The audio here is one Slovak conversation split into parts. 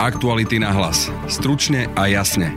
Aktuality na hlas. Stručne a jasne.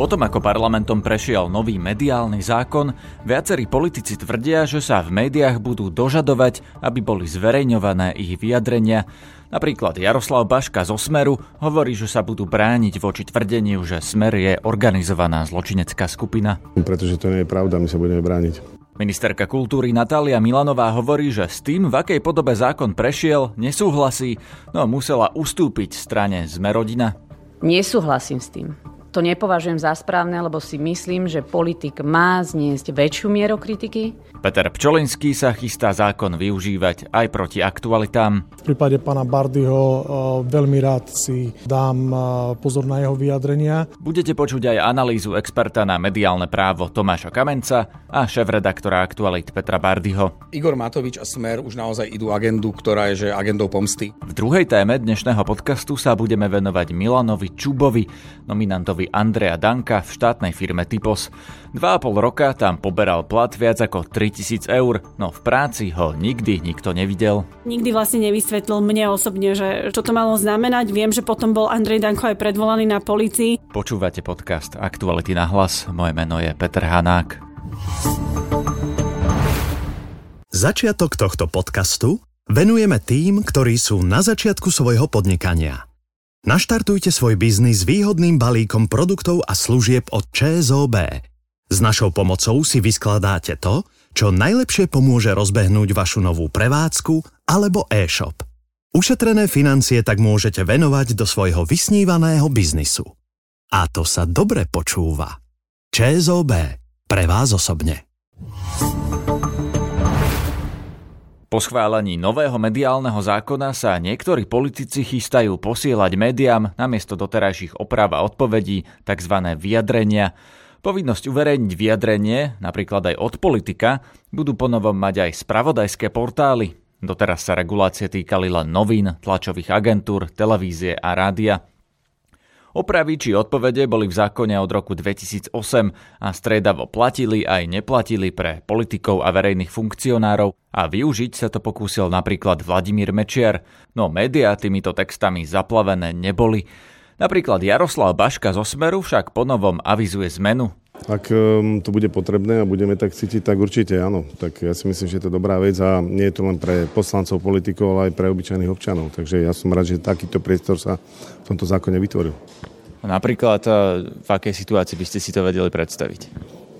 Potom ako parlamentom prešiel nový mediálny zákon, viacerí politici tvrdia, že sa v médiách budú dožadovať, aby boli zverejňované ich vyjadrenia. Napríklad Jaroslav Baška zo Smeru hovorí, že sa budú brániť voči tvrdeniu, že Smer je organizovaná zločinecká skupina. Pretože to nie je pravda, my sa budeme brániť. Ministerka kultúry Natália Milanová hovorí, že s tým, v akej podobe zákon prešiel, nesúhlasí, no musela ustúpiť strane Zmerodina. Nesúhlasím s tým. To nepovažujem za správne, lebo si myslím, že politik má zniesť väčšiu mieru kritiky. Peter Pčolinský sa chystá zákon využívať aj proti aktualitám. V prípade pána Bardyho eh, veľmi rád si dám eh, pozor na jeho vyjadrenia. Budete počuť aj analýzu experta na mediálne právo Tomáša Kamenca a šéf-redaktora aktualit Petra Bardyho. Igor Matovič a Smer už naozaj idú agendu, ktorá je že agendou pomsty. V druhej téme dnešného podcastu sa budeme venovať Milanovi Čubovi, nominantovi šéfovi Andreja Danka v štátnej firme Typos. Dva a pol roka tam poberal plat viac ako 3000 eur, no v práci ho nikdy nikto nevidel. Nikdy vlastne nevysvetlil mne osobne, že čo to malo znamenať. Viem, že potom bol Andrej Danko aj predvolaný na policii. Počúvate podcast Aktuality na hlas. Moje meno je Peter Hanák. Začiatok tohto podcastu venujeme tým, ktorí sú na začiatku svojho podnikania – Naštartujte svoj biznis výhodným balíkom produktov a služieb od ČSOB. S našou pomocou si vyskladáte to, čo najlepšie pomôže rozbehnúť vašu novú prevádzku alebo e-shop. Ušetrené financie tak môžete venovať do svojho vysnívaného biznisu. A to sa dobre počúva. ČSOB. Pre vás osobne. Po schválení nového mediálneho zákona sa niektorí politici chystajú posielať médiám namiesto doterajších oprav a odpovedí tzv. vyjadrenia. Povinnosť uverejniť vyjadrenie, napríklad aj od politika, budú ponovom mať aj spravodajské portály. Doteraz sa regulácie týkali len novín, tlačových agentúr, televízie a rádia. Opravy či odpovede boli v zákone od roku 2008 a striedavo platili aj neplatili pre politikov a verejných funkcionárov a využiť sa to pokúsil napríklad Vladimír Mečiar, no médiá týmito textami zaplavené neboli. Napríklad Jaroslav Baška zo Smeru však ponovom avizuje zmenu. Ak um, to bude potrebné a budeme tak cítiť, tak určite áno. Tak ja si myslím, že je to dobrá vec a nie je to len pre poslancov, politikov, ale aj pre obyčajných občanov. Takže ja som rád, že takýto priestor sa v tomto zákone vytvoril. Napríklad v akej situácii by ste si to vedeli predstaviť?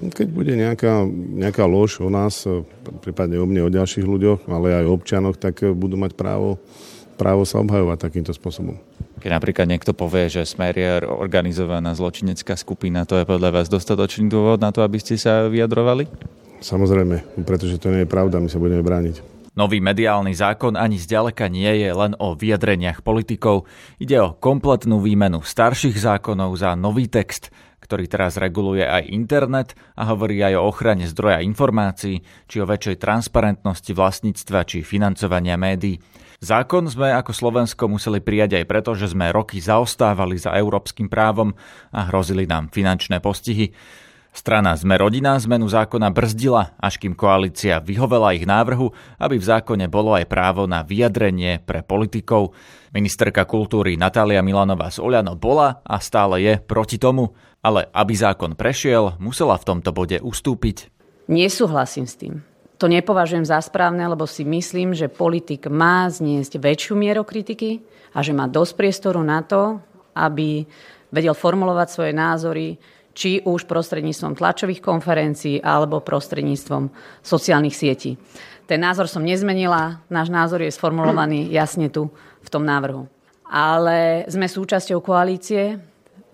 Keď bude nejaká, nejaká lož o nás, prípadne o mne, o ďalších ľuďoch, ale aj o občanoch, tak budú mať právo, právo sa obhajovať takýmto spôsobom. Keď napríklad niekto povie, že Smer je organizovaná zločinecká skupina, to je podľa vás dostatočný dôvod na to, aby ste sa vyjadrovali? Samozrejme, pretože to nie je pravda, my sa budeme brániť. Nový mediálny zákon ani zďaleka nie je len o vyjadreniach politikov. Ide o kompletnú výmenu starších zákonov za nový text, ktorý teraz reguluje aj internet a hovorí aj o ochrane zdroja informácií, či o väčšej transparentnosti vlastníctva či financovania médií. Zákon sme ako Slovensko museli prijať aj preto, že sme roky zaostávali za európskym právom a hrozili nám finančné postihy. Strana Sme rodina zmenu zákona brzdila, až kým koalícia vyhovela ich návrhu, aby v zákone bolo aj právo na vyjadrenie pre politikov. Ministerka kultúry Natália Milanová z Oľano bola a stále je proti tomu, ale aby zákon prešiel, musela v tomto bode ustúpiť. Nesúhlasím s tým. To nepovažujem za správne, lebo si myslím, že politik má zniesť väčšiu mieru kritiky a že má dosť priestoru na to, aby vedel formulovať svoje názory, či už prostredníctvom tlačových konferencií alebo prostredníctvom sociálnych sietí. Ten názor som nezmenila, náš názor je sformulovaný jasne tu v tom návrhu. Ale sme súčasťou koalície,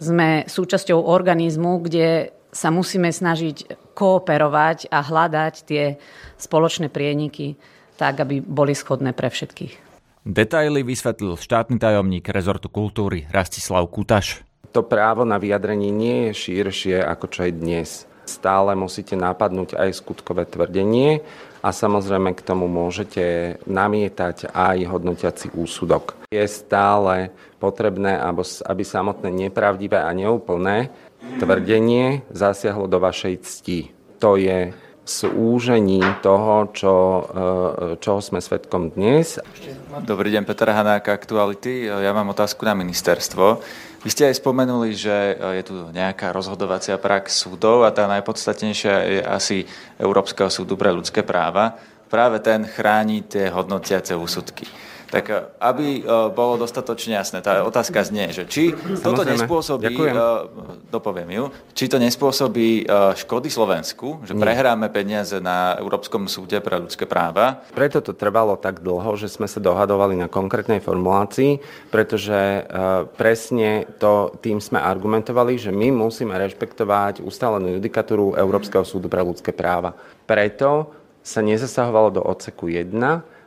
sme súčasťou organizmu, kde sa musíme snažiť kooperovať a hľadať tie spoločné prieniky tak, aby boli schodné pre všetkých. Detaily vysvetlil štátny tajomník rezortu kultúry Rastislav Kutaš to právo na vyjadrenie nie je širšie ako čo je dnes. Stále musíte napadnúť aj skutkové tvrdenie a samozrejme k tomu môžete namietať aj hodnotiaci úsudok. Je stále potrebné, aby samotné nepravdivé a neúplné tvrdenie zasiahlo do vašej cti. To je súžením toho, čo, čoho sme svetkom dnes. Dobrý deň, Peter Hanák, Aktuality. Ja mám otázku na ministerstvo. Vy ste aj spomenuli, že je tu nejaká rozhodovacia prax súdov a tá najpodstatnejšia je asi Európskeho súdu pre ľudské práva. Práve ten chráni tie hodnotiace úsudky. Tak e, aby e, bolo dostatočne jasné, tá otázka znie, že či toto nespôsobí, Ďakujem. E, dopoviem ju, či to nespôsobí škody Slovensku, že Nie. prehráme peniaze na Európskom súde pre ľudské práva. Preto to trvalo tak dlho, že sme sa dohadovali na konkrétnej formulácii, pretože presne to tým sme argumentovali, že my musíme rešpektovať ustálenú judikatúru Európskeho súdu pre ľudské práva. Preto sa nezasahovalo do odseku 1,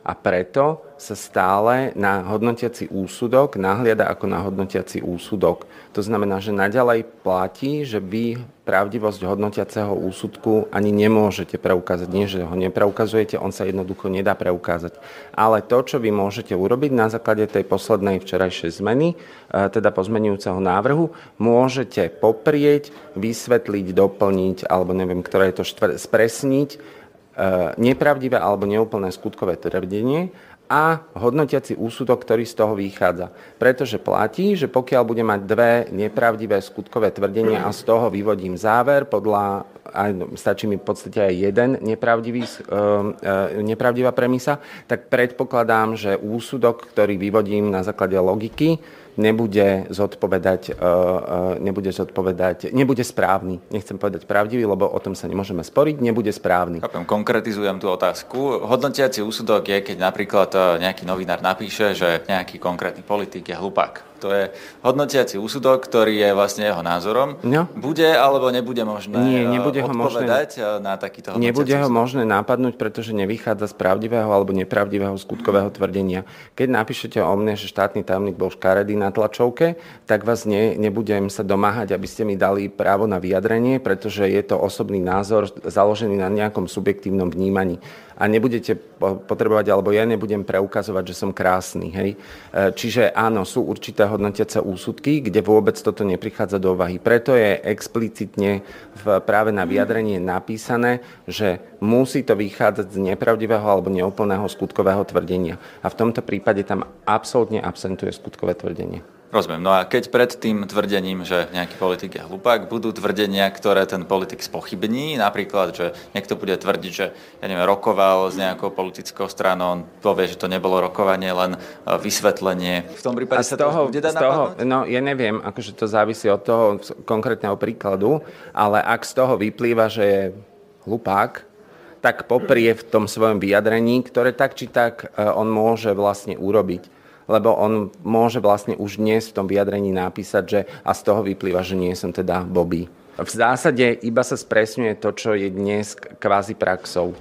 a preto sa stále na hodnotiaci úsudok nahliada ako na hodnotiaci úsudok. To znamená, že naďalej platí, že vy pravdivosť hodnotiaceho úsudku ani nemôžete preukázať. Nie, že ho nepreukazujete, on sa jednoducho nedá preukázať. Ale to, čo vy môžete urobiť na základe tej poslednej včerajšej zmeny, e, teda pozmenujúceho návrhu, môžete poprieť, vysvetliť, doplniť, alebo neviem, ktoré je to štvr- spresniť E, nepravdivé alebo neúplné skutkové tvrdenie a hodnotiaci úsudok, ktorý z toho vychádza. Pretože platí, že pokiaľ bude mať dve nepravdivé skutkové tvrdenia a z toho vyvodím záver, podľa, aj, stačí mi v podstate aj jeden nepravdivý, uh, uh, nepravdivá premisa, tak predpokladám, že úsudok, ktorý vyvodím na základe logiky, nebude zodpovedať, e, e, nebude zodpovedať, nebude správny. Nechcem povedať pravdivý, lebo o tom sa nemôžeme sporiť, nebude správny. Chápem, konkretizujem tú otázku. Hodnotiaci úsudok je, keď napríklad e, nejaký novinár napíše, že nejaký konkrétny politik je hlupák to je hodnotiaci úsudok, ktorý je vlastne jeho názorom. No. Bude alebo nebude možné Nie, nebude ho možné, na takýto Nebude ho možné napadnúť, pretože nevychádza z pravdivého alebo nepravdivého skutkového tvrdenia. Keď napíšete o mne, že štátny tajomník bol škaredý na tlačovke, tak vás ne, nebudem sa domáhať, aby ste mi dali právo na vyjadrenie, pretože je to osobný názor založený na nejakom subjektívnom vnímaní a nebudete potrebovať, alebo ja nebudem preukazovať, že som krásny. Hej? E, čiže áno, sú určité hodnotiace úsudky, kde vôbec toto neprichádza do úvahy. Preto je explicitne v, práve na vyjadrenie napísané, že musí to vychádzať z nepravdivého alebo neúplného skutkového tvrdenia. A v tomto prípade tam absolútne absentuje skutkové tvrdenie. Rozumiem. No a keď pred tým tvrdením, že nejaký politik je hlupák, budú tvrdenia, ktoré ten politik spochybní, napríklad, že niekto bude tvrdiť, že ja neviem, rokoval s nejakou politickou stranou, on povie, že to nebolo rokovanie, len e, vysvetlenie. V tom prípade a z sa toho, to bude dať z toho, No, ja neviem, akože to závisí od toho konkrétneho príkladu, ale ak z toho vyplýva, že je hlupák, tak poprie v tom svojom vyjadrení, ktoré tak či tak e, on môže vlastne urobiť lebo on môže vlastne už dnes v tom vyjadrení napísať, že a z toho vyplýva, že nie som teda Bobby. V zásade iba sa spresňuje to, čo je dnes kvázi praxou.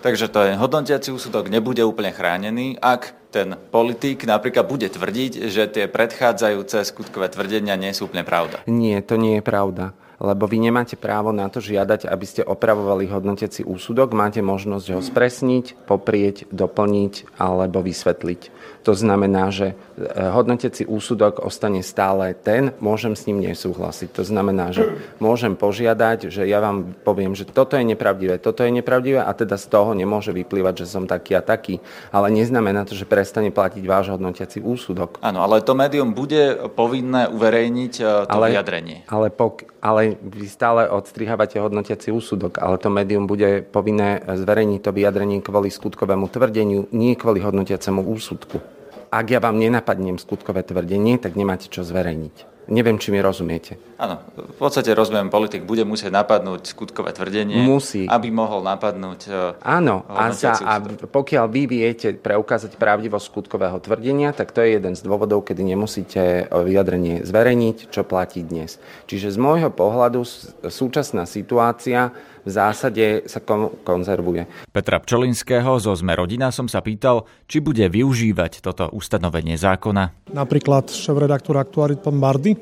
Takže to je hodnotiaci úsudok nebude úplne chránený, ak ten politik napríklad bude tvrdiť, že tie predchádzajúce skutkové tvrdenia nie sú úplne pravda. Nie, to nie je pravda lebo vy nemáte právo na to žiadať, aby ste opravovali hodnotiaci úsudok, máte možnosť ho spresniť, poprieť, doplniť alebo vysvetliť. To znamená, že e, hodnoteci úsudok ostane stále ten, môžem s ním nesúhlasiť. To znamená, že môžem požiadať, že ja vám poviem, že toto je nepravdivé, toto je nepravdivé a teda z toho nemôže vyplývať, že som taký a taký. Ale neznamená to, že prestane platiť váš hodnotiaci úsudok. Áno, ale to médium bude povinné uverejniť e, to ale, vyjadrenie. Ale, pok- ale vy stále odstrihávate hodnotiaci úsudok, ale to médium bude povinné zverejniť to vyjadrenie kvôli skutkovému tvrdeniu, nie kvôli hodnotiacemu úsudku ak ja vám nenapadnem skutkové tvrdenie, tak nemáte čo zverejniť. Neviem, či mi rozumiete. Áno, v podstate rozumiem, politik bude musieť napadnúť skutkové tvrdenie, Musí. aby mohol napadnúť e, Áno, a, za, a pokiaľ vy viete preukázať pravdivosť skutkového tvrdenia, tak to je jeden z dôvodov, kedy nemusíte vyjadrenie zverejniť, čo platí dnes. Čiže z môjho pohľadu súčasná situácia v zásade sa konzervuje. Petra Pčolinského zo Sme rodina som sa pýtal, či bude využívať toto ustanovenie zákona. Napríklad šéf-redaktor aktuálit pán Bardy?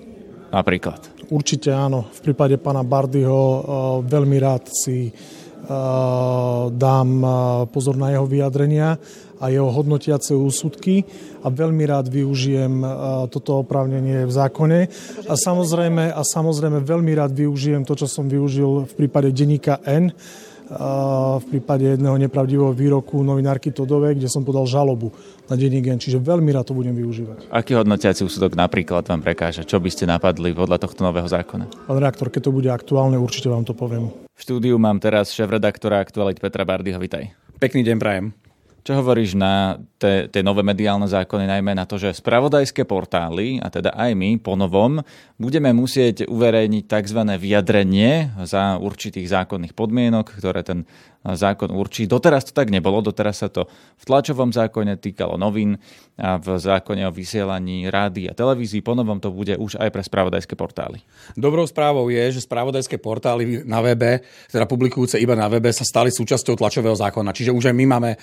Napríklad. Určite áno. V prípade pána Bardyho uh, veľmi rád si dám uh, pozor na jeho vyjadrenia a jeho hodnotiace úsudky a veľmi rád využijem toto oprávnenie v zákone. A samozrejme, a samozrejme veľmi rád využijem to, čo som využil v prípade denníka N, v prípade jedného nepravdivého výroku novinárky Todovej, kde som podal žalobu na denní gen, čiže veľmi rád to budem využívať. Aký hodnotiaci úsudok napríklad vám prekáža? Čo by ste napadli podľa tohto nového zákona? Pán reaktor, keď to bude aktuálne, určite vám to poviem. V štúdiu mám teraz šéf-redaktora Aktualit Petra Bardyho. Vitaj. Pekný deň prajem. Čo hovoríš na tie nové mediálne zákony, najmä na to, že spravodajské portály, a teda aj my po novom, budeme musieť uverejniť tzv. vyjadrenie za určitých zákonných podmienok, ktoré ten zákon určí. Doteraz to tak nebolo, doteraz sa to v tlačovom zákone týkalo novín a v zákone o vysielaní rády a televízii. Ponovom to bude už aj pre spravodajské portály. Dobrou správou je, že spravodajské portály na webe, teda publikujúce iba na webe, sa stali súčasťou tlačového zákona. Čiže už aj my máme e,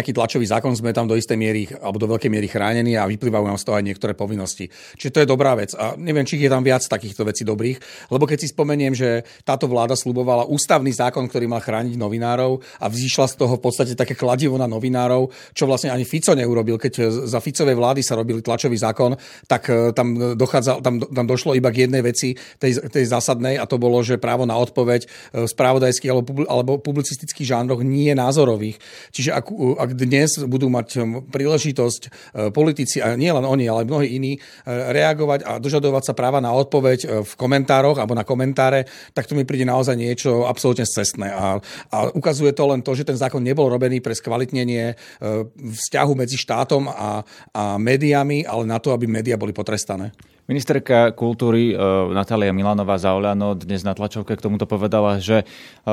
nejaký tlačový zákon, sme tam do istej miery alebo do veľkej miery chránení a vyplývajú nám z toho aj niektoré povinnosti. Čiže to je dobrá vec. A neviem, či je tam viac takýchto vecí dobrých, lebo keď si spomeniem, že táto vláda slubovala ústavný zákon, ktorý mal chrániť novinárov, a vzýšla z toho v podstate také kladivo na novinárov, čo vlastne ani Fico neurobil. Keď za Ficovej vlády sa robili tlačový zákon, tak e, tam, dochádza, tam, tam došlo iba k jednej veci, tej, tej zásadnej, a to bolo, že právo na odpoveď v e, spravodajských alebo, publicistických žánroch nie názorových. Čiže ak, ak dnes budú mať príležitosť e, politici, a nie len oni, ale mnohí iní, reagovať a dožadovať sa práva na odpoveď v komentároch alebo na komentáre, tak to mi príde naozaj niečo absolútne cestné. A, a ukazuje to len to, že ten zákon nebol robený pre skvalitnenie e, vzťahu medzi štátom a, a médiami, ale na to, aby médiá boli potrestané. Ministerka kultúry e, Natália Milanová za dnes na tlačovke k tomuto povedala, že e,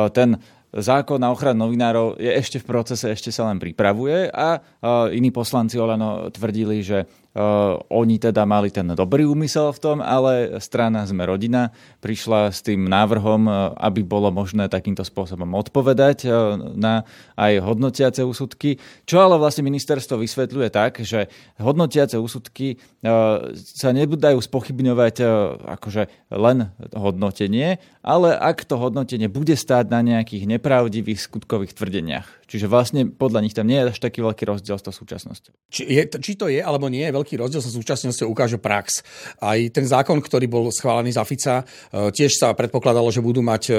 ten zákon na ochranu novinárov je ešte v procese, ešte sa len pripravuje a iní poslanci Olano tvrdili, že oni teda mali ten dobrý úmysel v tom, ale strana Sme rodina prišla s tým návrhom, uh, aby bolo možné takýmto spôsobom odpovedať uh, na aj hodnotiace úsudky, čo ale vlastne ministerstvo vysvetľuje tak, že hodnotiace úsudky sa nebudajú spochybňovať akože len hodnotenie, ale ak to hodnotenie bude stáť na nejakých nepravdivých skutkových tvrdeniach. Čiže vlastne podľa nich tam nie je až taký veľký rozdiel s tou súčasnosťou. Či, je, či to je alebo nie je veľký rozdiel sa súčasnosťou ukáže prax. Aj ten zákon, ktorý bol schválený za Fica, e, tiež sa predpokladalo, že budú mať e,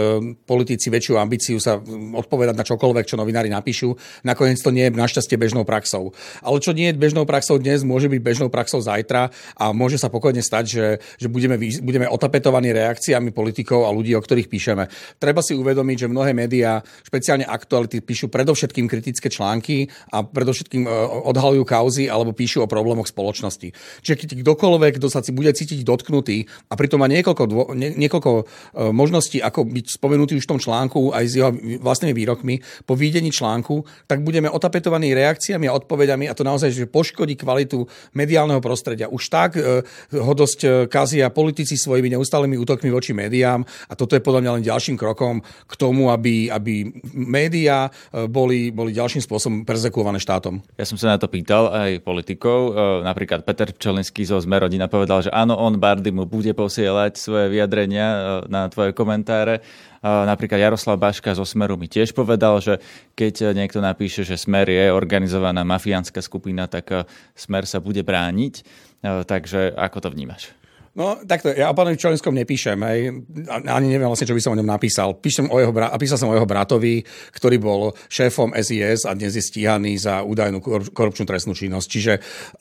politici väčšiu ambíciu sa odpovedať na čokoľvek, čo novinári napíšu. Nakoniec to nie je našťastie bežnou praxou. Ale čo nie je bežnou praxou dnes, môže byť bežnou praxou zajtra a môže sa pokojne stať, že, že budeme, budeme otapetovaní reakciami politikov a ľudí, o ktorých píšeme. Treba si uvedomiť, že mnohé médiá, špeciálne aktuality, píšu predovšetkým kritické články a predovšetkým e, odhalujú kauzy alebo píšu o problémoch spoločnosti. Čiže keď kdokoľvek, kto sa bude cítiť dotknutý a pritom má niekoľko, dvo, nie, niekoľko e, možností, ako byť spomenutý už v tom článku aj s jeho vlastnými výrokmi, po videní článku, tak budeme otapetovaní reakciami a odpovediami a to naozaj, že poškodí kvalitu mediálneho prostredia. Už tak e, ho dosť kazia politici svojimi neustálými útokmi voči médiám a toto je podľa mňa len ďalším krokom k tomu, aby, aby médiá e, boli, boli ďalším spôsobom perzekuované štátom. Ja som sa na to pýtal aj politikov, e, napríklad Peter Čelinský zo Sme rodina povedal, že áno, on Bardy mu bude posielať svoje vyjadrenia e, na tvoje komentáre. E, napríklad Jaroslav Baška zo Smeru mi tiež povedal, že keď niekto napíše, že Smer je organizovaná mafiánska skupina, tak Smer sa bude brániť. Takže ako to vnímaš? No, takto, ja o pánovi Čolinskom nepíšem, hej. ani neviem vlastne, čo by som o ňom napísal. Píšem o jeho bra- písal som o jeho bratovi, ktorý bol šéfom SIS a dnes je stíhaný za údajnú korupčnú trestnú činnosť. Čiže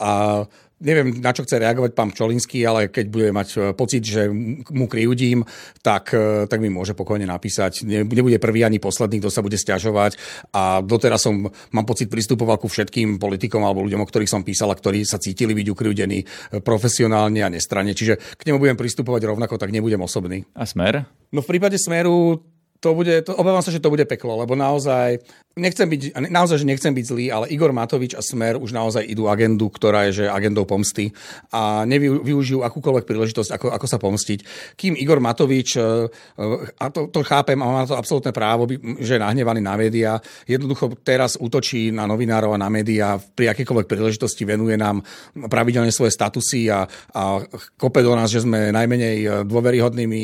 a, Neviem, na čo chce reagovať pán Čolinský, ale keď bude mať e, pocit, že mu kryjúdím, tak, e, tak mi môže pokojne napísať. Nebude prvý ani posledný, kto sa bude stiažovať. A doteraz som, mám pocit, pristupoval ku všetkým politikom alebo ľuďom, o ktorých som písal a ktorí sa cítili byť ukryjúdení e, profesionálne a nestranne. Čiže k nemu budem pristupovať rovnako, tak nebudem osobný. A smer? No v prípade smeru to bude, to, obávam sa, že to bude peklo, lebo naozaj nechcem byť, naozaj, že nechcem byť zlý, ale Igor Matovič a Smer už naozaj idú agendu, ktorá je že agendou pomsty a nevyužijú akúkoľvek príležitosť, ako, ako sa pomstiť. Kým Igor Matovič, e, a to, to chápem, a má to absolútne právo, že je nahnevaný na médiá, jednoducho teraz útočí na novinárov a na médiá, pri akékoľvek príležitosti venuje nám pravidelne svoje statusy a, a kope do nás, že sme najmenej dôveryhodnými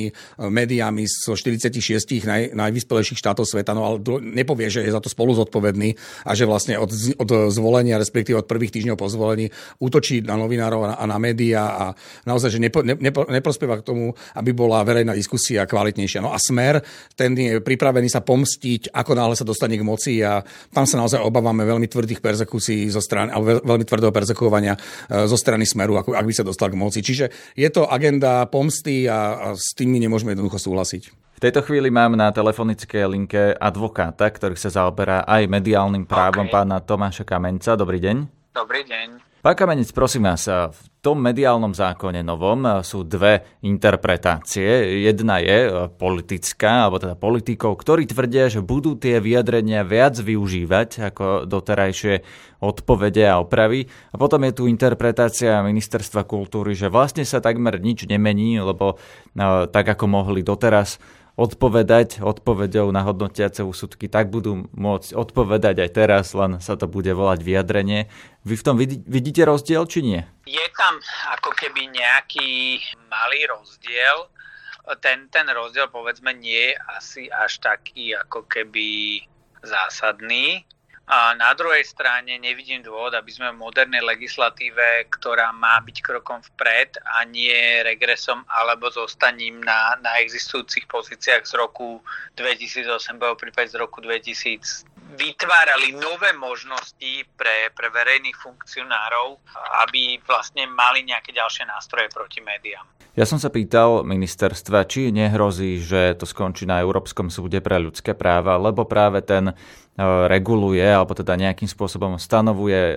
médiami zo 46 naj, najvyspelejších štátov sveta, no ale nepovie, že je za to spolu zodpovedný a že vlastne od, od zvolenia, respektíve od prvých týždňov po zvolení útočí na novinárov a na médiá a naozaj, že nepo, ne, nepo, neprospieva k tomu, aby bola verejná diskusia kvalitnejšia. No a Smer, ten je pripravený sa pomstiť, ako náhle sa dostane k moci a tam sa naozaj obávame veľmi tvrdých persekúcií zo strany, alebo veľmi tvrdého persekuovania e, zo strany Smeru, ak by sa dostal k moci. Čiže je to agenda pomsty a, a s tým my nemôžeme jednoducho súhlasiť. Tejto chvíli mám na telefonickej linke advokáta, ktorý sa zaoberá aj mediálnym právom okay. pána Tomáša Kamenca. Dobrý deň. Dobrý deň. Pán Kamenec, prosím vás, v tom mediálnom zákone novom sú dve interpretácie. Jedna je politická, alebo teda politikov, ktorí tvrdia, že budú tie vyjadrenia viac využívať ako doterajšie odpovede a opravy. A potom je tu interpretácia ministerstva kultúry, že vlastne sa takmer nič nemení, lebo tak ako mohli doteraz odpovedať odpovedou na hodnotiace úsudky, tak budú môcť odpovedať aj teraz, len sa to bude volať vyjadrenie. Vy v tom vidíte rozdiel, či nie? Je tam ako keby nejaký malý rozdiel. Ten, ten rozdiel povedzme nie je asi až taký ako keby zásadný. A na druhej strane nevidím dôvod, aby sme v modernej legislatíve, ktorá má byť krokom vpred a nie regresom alebo zostaním na, na existujúcich pozíciách z roku 2008, alebo prípade z roku 2000, vytvárali nové možnosti pre, pre verejných funkcionárov, aby vlastne mali nejaké ďalšie nástroje proti médiám. Ja som sa pýtal ministerstva, či nehrozí, že to skončí na Európskom súde pre ľudské práva, lebo práve ten reguluje alebo teda nejakým spôsobom stanovuje e,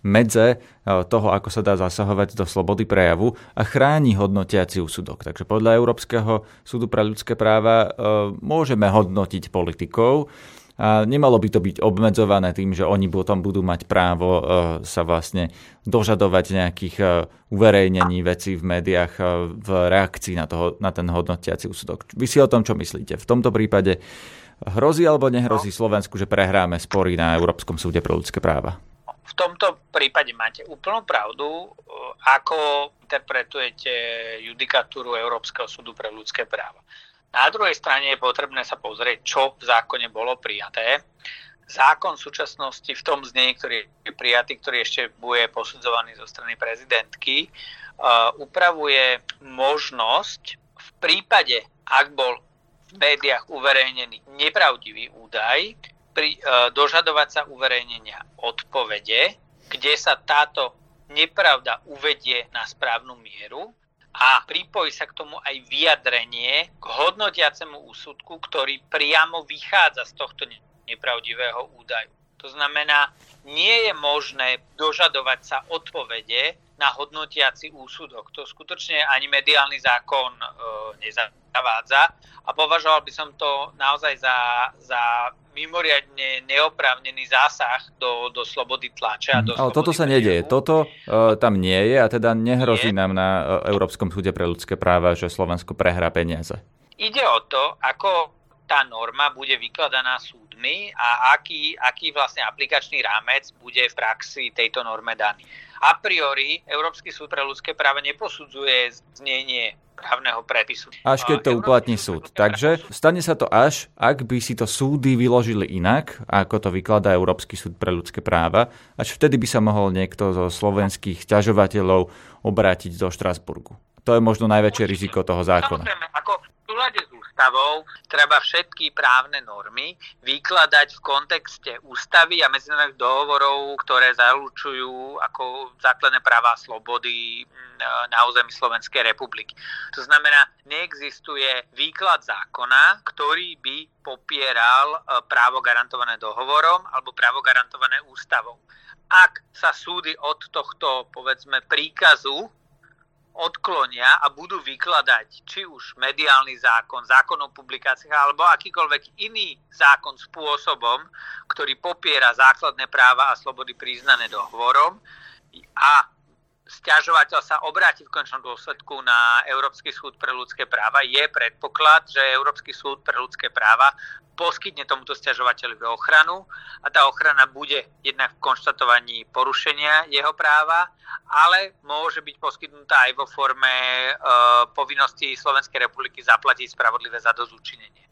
medze e, toho, ako sa dá zasahovať do slobody prejavu a chráni hodnotiaci úsudok. Takže podľa Európskeho súdu pre ľudské práva môžeme hodnotiť politikov, a nemalo by to byť obmedzované tým, že oni potom budú mať právo sa vlastne dožadovať nejakých uverejnení vecí v médiách v reakcii na, toho, na ten hodnotiaci úsudok. Vy si o tom, čo myslíte? V tomto prípade Hrozí alebo nehrozí Slovensku, že prehráme spory na Európskom súde pre ľudské práva? V tomto prípade máte úplnú pravdu, ako interpretujete judikatúru Európskeho súdu pre ľudské práva. Na druhej strane je potrebné sa pozrieť, čo v zákone bolo prijaté. Zákon v súčasnosti v tom znení, ktorý je prijatý, ktorý ešte bude posudzovaný zo strany prezidentky, uh, upravuje možnosť v prípade, ak bol v médiách uverejnený nepravdivý údaj, pri, e, dožadovať sa uverejnenia odpovede, kde sa táto nepravda uvedie na správnu mieru a pripojí sa k tomu aj vyjadrenie k hodnotiacemu úsudku, ktorý priamo vychádza z tohto nepravdivého údaju. To znamená, nie je možné dožadovať sa odpovede na hodnotiaci úsudok. To skutočne ani mediálny zákon e, nezavádza a považoval by som to naozaj za, za mimoriadne neoprávnený zásah do, do slobody tlače. do Ale toto sa nedieje. Toto uh, tam nie je a teda nehrozí nie. nám na uh, Európskom súde pre ľudské práva, že Slovensko prehrá peniaze. Ide o to, ako tá norma bude vykladaná súdmi a aký, aký vlastne aplikačný rámec bude v praxi tejto norme daný a priori Európsky súd pre ľudské práva neposudzuje znenie právneho prepisu. Až keď to uplatní súd. Takže stane sa to až, ak by si to súdy vyložili inak, ako to vykladá Európsky súd pre ľudské práva, až vtedy by sa mohol niekto zo slovenských ťažovateľov obrátiť do Štrasburgu. To je možno najväčšie riziko toho zákona. Samozrejme, ako ústavou treba všetky právne normy vykladať v kontexte ústavy a medzinárodných dohovorov, ktoré zaručujú ako základné práva a slobody mm, na území Slovenskej republiky. To znamená, neexistuje výklad zákona, ktorý by popieral e, právo garantované dohovorom alebo právo garantované ústavou. Ak sa súdy od tohto, povedzme, príkazu odklonia a budú vykladať či už mediálny zákon, zákon o publikáciách alebo akýkoľvek iný zákon spôsobom, ktorý popiera základné práva a slobody priznané dohovorom a stiažovateľ sa obráti v končnom dôsledku na Európsky súd pre ľudské práva, je predpoklad, že Európsky súd pre ľudské práva poskytne tomuto stiažovateľovi ochranu a tá ochrana bude jednak v konštatovaní porušenia jeho práva, ale môže byť poskytnutá aj vo forme e, povinnosti Slovenskej republiky zaplatiť spravodlivé zadozúčinenie.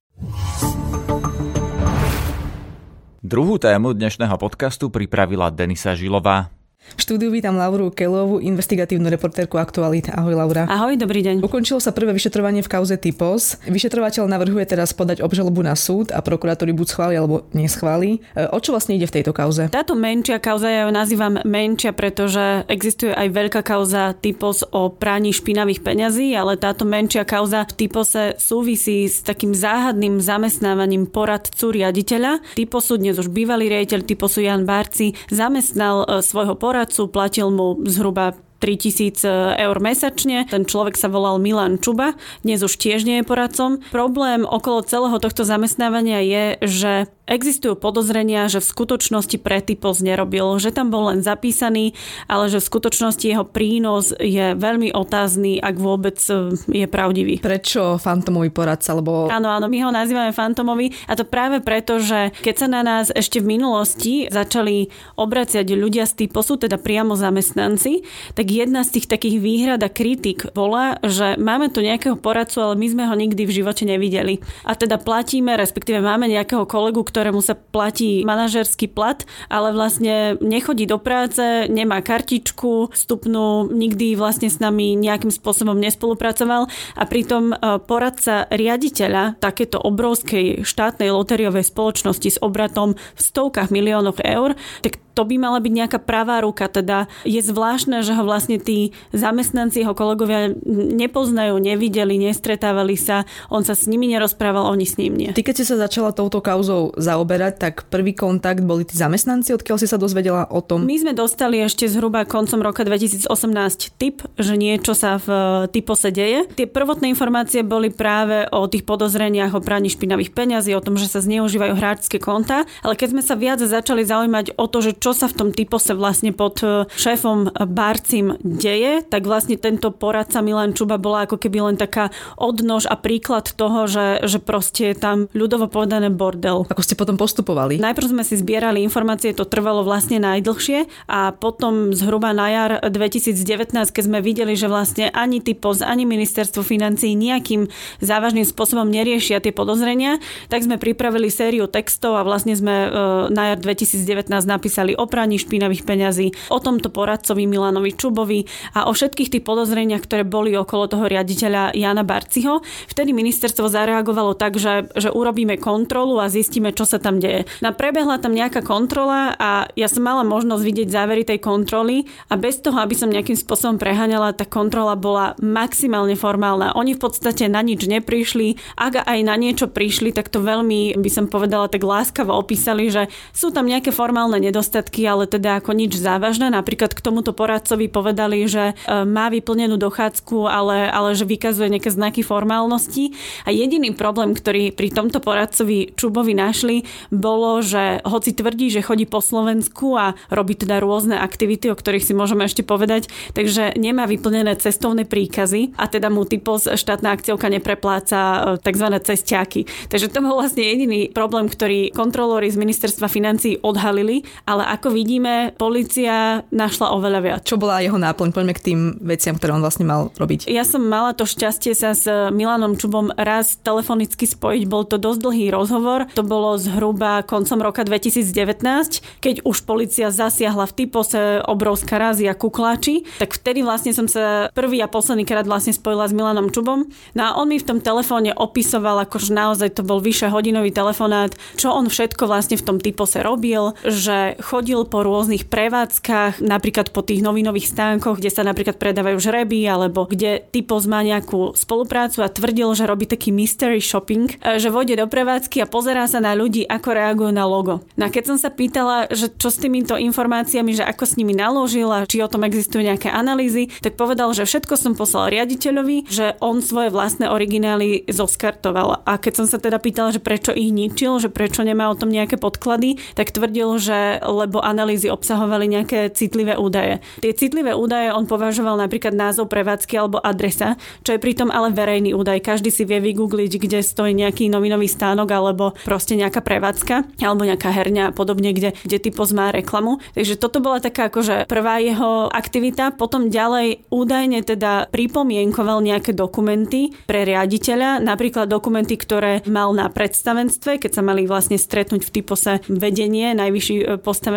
Druhú tému dnešného podcastu pripravila Denisa Žilová. V štúdiu vítam Lauru Kelovú, investigatívnu reportérku Aktualita. Ahoj Laura. Ahoj, dobrý deň. Ukončilo sa prvé vyšetrovanie v kauze Typos. Vyšetrovateľ navrhuje teraz podať obžalobu na súd a prokurátori buď schváli alebo neschváli. E, o čo vlastne ide v tejto kauze? Táto menšia kauza, ja ju nazývam menšia, pretože existuje aj veľká kauza Typos o praní špinavých peňazí, ale táto menšia kauza v Typose súvisí s takým záhadným zamestnávaním poradcu riaditeľa. Typosu dnes už bývalý riaditeľ Typosu Jan Barci zamestnal e, svojho poradcu poradcu, platil mu zhruba 3000 eur mesačne. Ten človek sa volal Milan Čuba, dnes už tiež nie je poradcom. Problém okolo celého tohto zamestnávania je, že Existujú podozrenia, že v skutočnosti pre typos nerobil, že tam bol len zapísaný, ale že v skutočnosti jeho prínos je veľmi otázny, ak vôbec e, je pravdivý. Prečo fantomový poradca? Lebo... Áno, áno, my ho nazývame fantomový a to práve preto, že keď sa na nás ešte v minulosti začali obraciať ľudia z typosu, teda priamo zamestnanci, tak jedna z tých takých výhrad a kritik bola, že máme tu nejakého poradcu, ale my sme ho nikdy v živote nevideli. A teda platíme, respektíve máme nejakého kolegu, ktorému sa platí manažerský plat, ale vlastne nechodí do práce, nemá kartičku vstupnú, nikdy vlastne s nami nejakým spôsobom nespolupracoval a pritom e, poradca riaditeľa takéto obrovskej štátnej lotériovej spoločnosti s obratom v stovkách miliónov eur, tak to by mala byť nejaká pravá ruka. Teda je zvláštne, že ho vlastne tí zamestnanci, jeho kolegovia nepoznajú, nevideli, nestretávali sa, on sa s nimi nerozprával, oni s ním nie. Ty, keď si sa začala touto kauzou zaoberať, tak prvý kontakt boli tí zamestnanci, odkiaľ si sa dozvedela o tom? My sme dostali ešte zhruba koncom roka 2018 tip, že niečo sa v typose deje. Tie prvotné informácie boli práve o tých podozreniach o praní špinavých peňazí, o tom, že sa zneužívajú hráčské konta, ale keď sme sa viac začali zaujímať o to, že čo čo sa v tom typose vlastne pod e, šéfom Barcim deje, tak vlastne tento poradca Milan Čuba bola ako keby len taká odnož a príklad toho, že, že proste je tam ľudovo povedané bordel. Ako ste potom postupovali? Najprv sme si zbierali informácie, to trvalo vlastne najdlhšie a potom zhruba na jar 2019, keď sme videli, že vlastne ani typos, ani ministerstvo financií nejakým závažným spôsobom neriešia tie podozrenia, tak sme pripravili sériu textov a vlastne sme e, na jar 2019 napísali o praní špinavých peňazí, o tomto poradcovi Milanovi Čubovi a o všetkých tých podozreniach, ktoré boli okolo toho riaditeľa Jana Barciho. Vtedy ministerstvo zareagovalo tak, že, že urobíme kontrolu a zistíme, čo sa tam deje. Na prebehla tam nejaká kontrola a ja som mala možnosť vidieť závery tej kontroly a bez toho, aby som nejakým spôsobom preháňala, tá kontrola bola maximálne formálna. Oni v podstate na nič neprišli. Ak aj na niečo prišli, tak to veľmi, by som povedala, tak láskavo opísali, že sú tam nejaké formálne nedostatky nedostatky, ale teda ako nič závažné. Napríklad k tomuto poradcovi povedali, že e, má vyplnenú dochádzku, ale, ale že vykazuje nejaké znaky formálnosti. A jediný problém, ktorý pri tomto poradcovi Čubovi našli, bolo, že hoci tvrdí, že chodí po Slovensku a robí teda rôzne aktivity, o ktorých si môžeme ešte povedať, takže nemá vyplnené cestovné príkazy a teda mu typos štátna akciovka neprepláca e, tzv. cestiaky. Takže to bol vlastne jediný problém, ktorý kontrolóri z ministerstva financí odhalili, ale ako vidíme, policia našla oveľa viac. Čo bola jeho náplň? Poďme k tým veciam, ktoré on vlastne mal robiť. Ja som mala to šťastie sa s Milanom Čubom raz telefonicky spojiť. Bol to dosť dlhý rozhovor. To bolo zhruba koncom roka 2019, keď už policia zasiahla v typose obrovská razia kukláči. Tak vtedy vlastne som sa prvý a posledný krát vlastne spojila s Milanom Čubom. No a on mi v tom telefóne opisoval, akože naozaj to bol vyše hodinový telefonát, čo on všetko vlastne v tom typose robil, že chodil chodil po rôznych prevádzkach, napríklad po tých novinových stánkoch, kde sa napríklad predávajú žreby, alebo kde typos má nejakú spoluprácu a tvrdil, že robí taký mystery shopping, e, že vode do prevádzky a pozerá sa na ľudí, ako reagujú na logo. No a keď som sa pýtala, že čo s týmito informáciami, že ako s nimi naložil a či o tom existujú nejaké analýzy, tak povedal, že všetko som poslal riaditeľovi, že on svoje vlastné originály zoskartoval. A keď som sa teda pýtala, že prečo ich ničil, že prečo nemá o tom nejaké podklady, tak tvrdil, že alebo analýzy obsahovali nejaké citlivé údaje. Tie citlivé údaje on považoval napríklad názov prevádzky alebo adresa, čo je pritom ale verejný údaj. Každý si vie vygoogliť, kde stojí nejaký novinový stánok alebo proste nejaká prevádzka alebo nejaká herňa a podobne, kde, kde typos má reklamu. Takže toto bola taká akože prvá jeho aktivita. Potom ďalej údajne teda pripomienkoval nejaké dokumenty pre riaditeľa, napríklad dokumenty, ktoré mal na predstavenstve, keď sa mali vlastne stretnúť v typose vedenie, najvyšší e,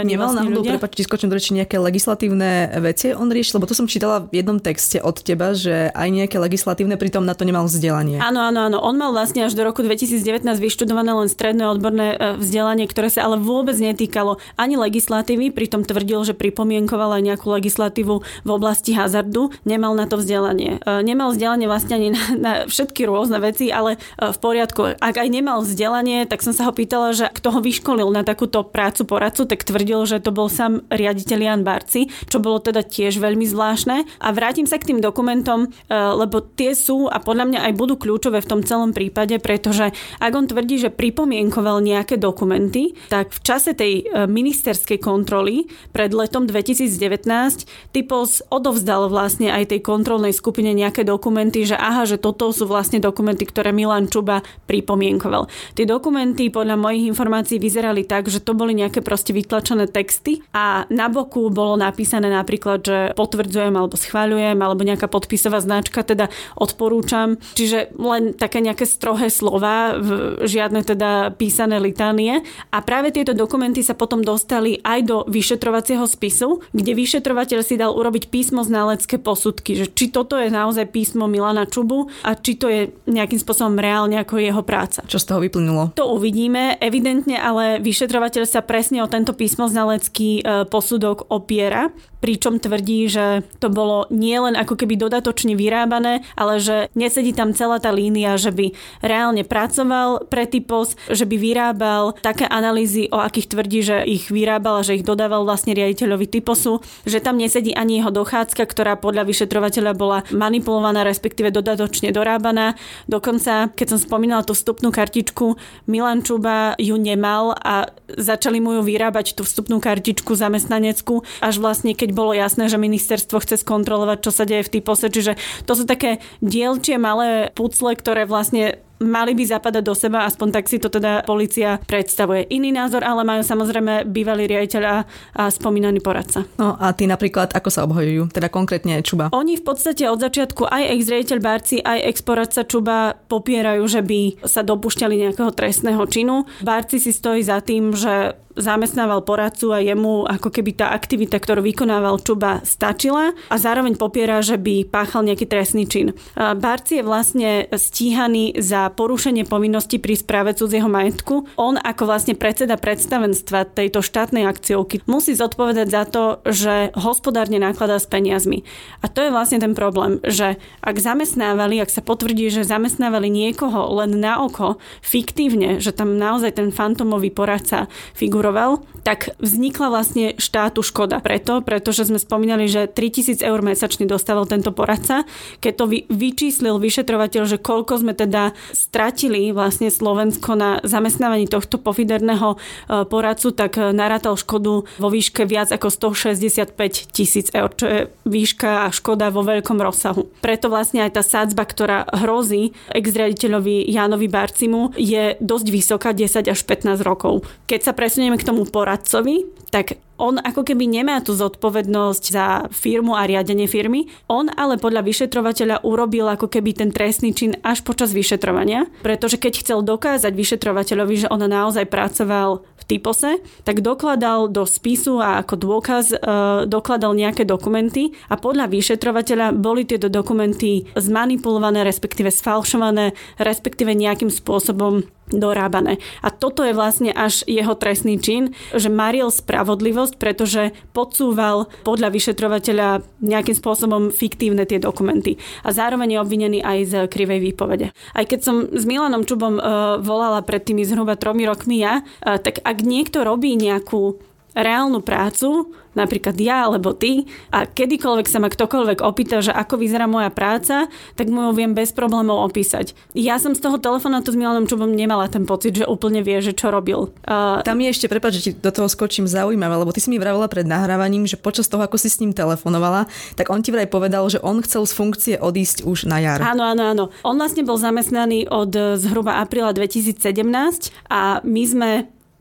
postavení Nemal vlastne náhodou, ľudia. prepáč, skočím do reči, nejaké legislatívne veci on riešil, lebo to som čítala v jednom texte od teba, že aj nejaké legislatívne, pritom na to nemal vzdelanie. Áno, áno, áno. On mal vlastne až do roku 2019 vyštudované len stredné odborné e, vzdelanie, ktoré sa ale vôbec netýkalo ani legislatívy, pritom tvrdil, že pripomienkoval aj nejakú legislatívu v oblasti hazardu. Nemal na to vzdelanie. E, Nemal vzdelanie vlastne ani na, na všetky rôzne veci, ale e, v poriadku. Ak aj nemal vzdelanie, tak som sa ho pýtala, že kto ho vyškolil na takúto prácu poradcu, tak tvrdil, že to bol sám riaditeľ Jan Barci, čo bolo teda tiež veľmi zvláštne. A vrátim sa k tým dokumentom, e, lebo tie sú a podľa mňa aj budú kľúčové v tom celom prípade, pretože ak on tvrdí, že pripomienkoval nejaké dokumenty, tak v čase tej e, ministerskej kontroly pred letom 2019 Typos odovzdal vlastne aj tej kontrolnej skupine nejaké dokumenty, že aha, že toto sú vlastne dokumenty, ktoré Milan Čuba pripomienkoval. Tie dokumenty podľa mojich informácií vyzerali tak, že to boli nejaké proste vytlačené texty a na boku bolo napísané napríklad, že potvrdzujem alebo schváľujem alebo nejaká podpisová značka, teda odporúčam. Čiže len také nejaké strohé slova, žiadne teda písané litánie. A práve tieto dokumenty sa potom dostali aj do vyšetrovacieho spisu, kde vyšetrovateľ si dal urobiť písmo znalecké posudky, že či toto je naozaj písmo Milana Čubu a či to je nejakým spôsobom reálne ako jeho práca. Čo z toho vyplynulo? To uvidíme. Evidentne ale vyšetrovateľ sa presne o tento písmo znalecký e, posudok opiera, pričom tvrdí, že to bolo nielen ako keby dodatočne vyrábané, ale že nesedí tam celá tá línia, že by reálne pracoval pre typos, že by vyrábal také analýzy, o akých tvrdí, že ich vyrábal a že ich dodával vlastne riaditeľovi typosu, že tam nesedí ani jeho dochádzka, ktorá podľa vyšetrovateľa bola manipulovaná, respektíve dodatočne dorábaná. Dokonca, keď som spomínala tú vstupnú kartičku, Milan Čuba ju nemal a začali mu ju vyrábať tú vstupnú kartičku zamestnaneckú, až vlastne keď bolo jasné, že ministerstvo chce skontrolovať, čo sa deje v typose. Čiže to sú také dielčie malé pucle, ktoré vlastne mali by zapadať do seba, aspoň tak si to teda policia predstavuje. Iný názor ale majú samozrejme bývalý riaditeľ a, a spomínaný poradca. No a ty napríklad, ako sa obhajujú? Teda konkrétne Čuba? Oni v podstate od začiatku aj ex-riaditeľ Barci, aj ex-poradca Čuba popierajú, že by sa dopúšťali nejakého trestného činu. Barci si stojí za tým, že zamestnával poradcu a jemu ako keby tá aktivita, ktorú vykonával Čuba, stačila a zároveň popiera, že by páchal nejaký trestný čin. Barci je vlastne stíhaný za porušenie povinnosti pri správe cudzieho majetku. On ako vlastne predseda predstavenstva tejto štátnej akciovky musí zodpovedať za to, že hospodárne nakladá s peniazmi. A to je vlastne ten problém, že ak zamestnávali, ak sa potvrdí, že zamestnávali niekoho len na oko, fiktívne, že tam naozaj ten fantomový poradca figuruje figuroval, tak vznikla vlastne štátu škoda. Preto, pretože sme spomínali, že 3000 eur mesačne dostával tento poradca. Keď to vy, vyčíslil vyšetrovateľ, že koľko sme teda stratili vlastne Slovensko na zamestnávaní tohto pofiderného e, poradcu, tak e, narátal škodu vo výške viac ako 165 tisíc eur, čo je výška a škoda vo veľkom rozsahu. Preto vlastne aj tá sádzba, ktorá hrozí ex-riaditeľovi Jánovi Barcimu, je dosť vysoká, 10 až 15 rokov. Keď sa presuniem k tomu poradcovi, tak on ako keby nemá tú zodpovednosť za firmu a riadenie firmy. On ale podľa vyšetrovateľa urobil ako keby ten trestný čin až počas vyšetrovania, pretože keď chcel dokázať vyšetrovateľovi, že on naozaj pracoval typose, tak dokladal do spisu a ako dôkaz e, dokladal nejaké dokumenty a podľa vyšetrovateľa boli tieto dokumenty zmanipulované, respektíve sfalšované, respektíve nejakým spôsobom dorábané. A toto je vlastne až jeho trestný čin, že maril spravodlivosť, pretože podsúval podľa vyšetrovateľa nejakým spôsobom fiktívne tie dokumenty. A zároveň je obvinený aj z krivej výpovede. Aj keď som s Milanom Čubom uh, volala pred tými zhruba tromi rokmi ja, uh, tak ak niekto robí nejakú reálnu prácu, napríklad ja alebo ty, a kedykoľvek sa ma ktokoľvek opýta, že ako vyzerá moja práca, tak mu ju viem bez problémov opísať. Ja som z toho telefonátu s Milanom Čubom nemala ten pocit, že úplne vie, že čo robil. Uh, Tam je ešte, prepáč, že ti do toho skočím zaujímavé, lebo ty si mi vravela pred nahrávaním, že počas toho, ako si s ním telefonovala, tak on ti vraj povedal, že on chcel z funkcie odísť už na jar. Áno, áno, áno. On vlastne bol zamestnaný od zhruba apríla 2017 a my sme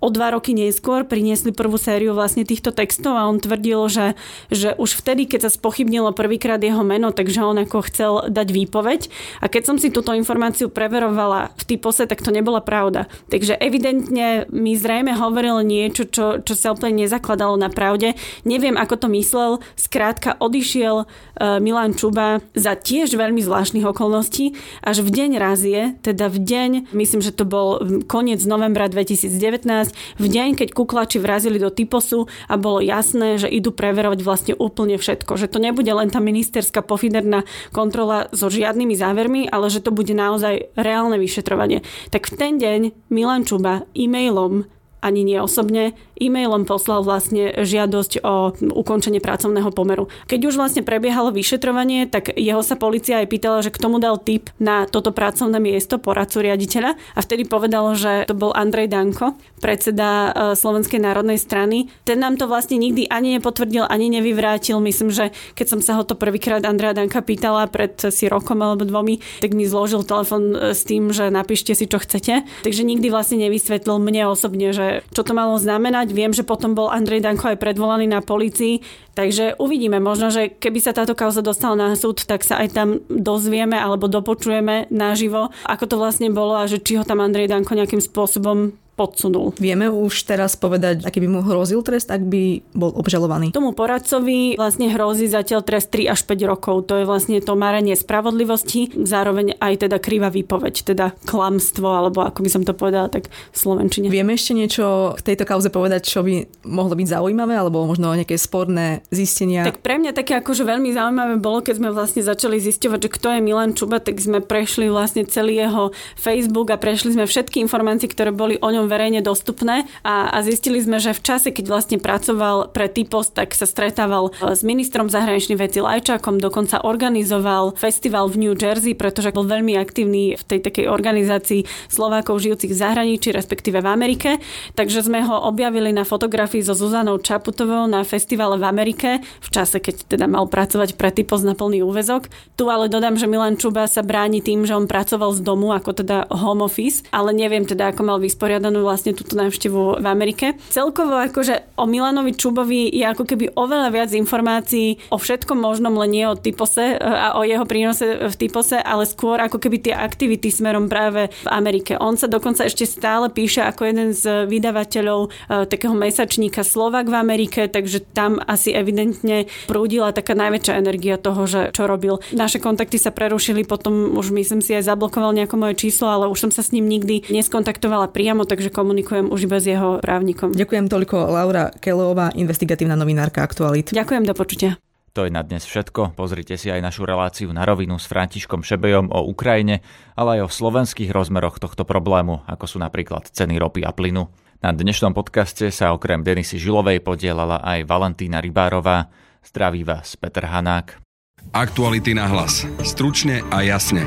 o dva roky neskôr priniesli prvú sériu vlastne týchto textov a on tvrdil, že, že už vtedy, keď sa spochybnilo prvýkrát jeho meno, takže on ako chcel dať výpoveď. A keď som si túto informáciu preverovala v typose, tak to nebola pravda. Takže evidentne mi zrejme hovoril niečo, čo, čo sa úplne nezakladalo na pravde. Neviem, ako to myslel. Skrátka odišiel uh, Milan Čuba za tiež veľmi zvláštnych okolností až v deň razie, teda v deň, myslím, že to bol koniec novembra 2019, v deň, keď kuklači vrazili do typosu a bolo jasné, že idú preverovať vlastne úplne všetko. Že to nebude len tá ministerská pofiderná kontrola so žiadnymi závermi, ale že to bude naozaj reálne vyšetrovanie. Tak v ten deň Milan Čuba e-mailom ani nie osobne, e-mailom poslal vlastne žiadosť o ukončenie pracovného pomeru. Keď už vlastne prebiehalo vyšetrovanie, tak jeho sa policia aj pýtala, že k tomu dal tip na toto pracovné miesto poradcu riaditeľa a vtedy povedal, že to bol Andrej Danko, predseda e, Slovenskej národnej strany. Ten nám to vlastne nikdy ani nepotvrdil, ani nevyvrátil. Myslím, že keď som sa ho to prvýkrát Andreja Danka pýtala pred si rokom alebo dvomi, tak mi zložil telefon e, s tým, že napíšte si, čo chcete. Takže nikdy vlastne nevysvetlil mne osobne, že čo to malo znamenať. Viem, že potom bol Andrej Danko aj predvolaný na policii, takže uvidíme. Možno, že keby sa táto kauza dostala na súd, tak sa aj tam dozvieme alebo dopočujeme naživo, ako to vlastne bolo a že či ho tam Andrej Danko nejakým spôsobom podsunul. Vieme už teraz povedať, aký by mu hrozil trest, ak by bol obžalovaný? Tomu poradcovi vlastne hrozí zatiaľ trest 3 až 5 rokov. To je vlastne to marenie spravodlivosti, zároveň aj teda krivá výpoveď, teda klamstvo, alebo ako by som to povedala, tak v Slovenčine. Vieme ešte niečo k tejto kauze povedať, čo by mohlo byť zaujímavé, alebo možno nejaké sporné zistenia? Tak pre mňa také akože veľmi zaujímavé bolo, keď sme vlastne začali zisťovať, že kto je Milan Čuba, tak sme prešli vlastne celý jeho Facebook a prešli sme všetky informácie, ktoré boli o ňom verejne dostupné a, a zistili sme, že v čase, keď vlastne pracoval pre Typos, tak sa stretával e, s ministrom zahraničných vecí Lajčákom, dokonca organizoval festival v New Jersey, pretože bol veľmi aktívny v tej takej organizácii Slovákov žijúcich v zahraničí, respektíve v Amerike. Takže sme ho objavili na fotografii so Zuzanou Čaputovou na festivale v Amerike, v čase, keď teda mal pracovať pre Typos na plný úvezok. Tu ale dodám, že Milan Čuba sa bráni tým, že on pracoval z domu ako teda home office, ale neviem teda, ako mal vysporiadanú vlastne túto návštevu v Amerike. Celkovo akože o Milanovi Čubovi je ako keby oveľa viac informácií o všetkom možnom, len nie o typose e, a o jeho prínose v typose, ale skôr ako keby tie aktivity smerom práve v Amerike. On sa dokonca ešte stále píše ako jeden z vydavateľov e, takého mesačníka Slovak v Amerike, takže tam asi evidentne prúdila taká najväčšia energia toho, že čo robil. Naše kontakty sa prerušili, potom už myslím si aj zablokoval nejako moje číslo, ale už som sa s ním nikdy neskontaktovala priamo, takže takže komunikujem už s jeho právnikom. Ďakujem toľko Laura Kelová, investigatívna novinárka Aktualit. Ďakujem, do počutia. To je na dnes všetko. Pozrite si aj našu reláciu na rovinu s Františkom Šebejom o Ukrajine, ale aj o slovenských rozmeroch tohto problému, ako sú napríklad ceny ropy a plynu. Na dnešnom podcaste sa okrem Denisy Žilovej podielala aj Valentína Rybárová. Zdraví vás Peter Hanák. Aktuality na hlas. Stručne a jasne.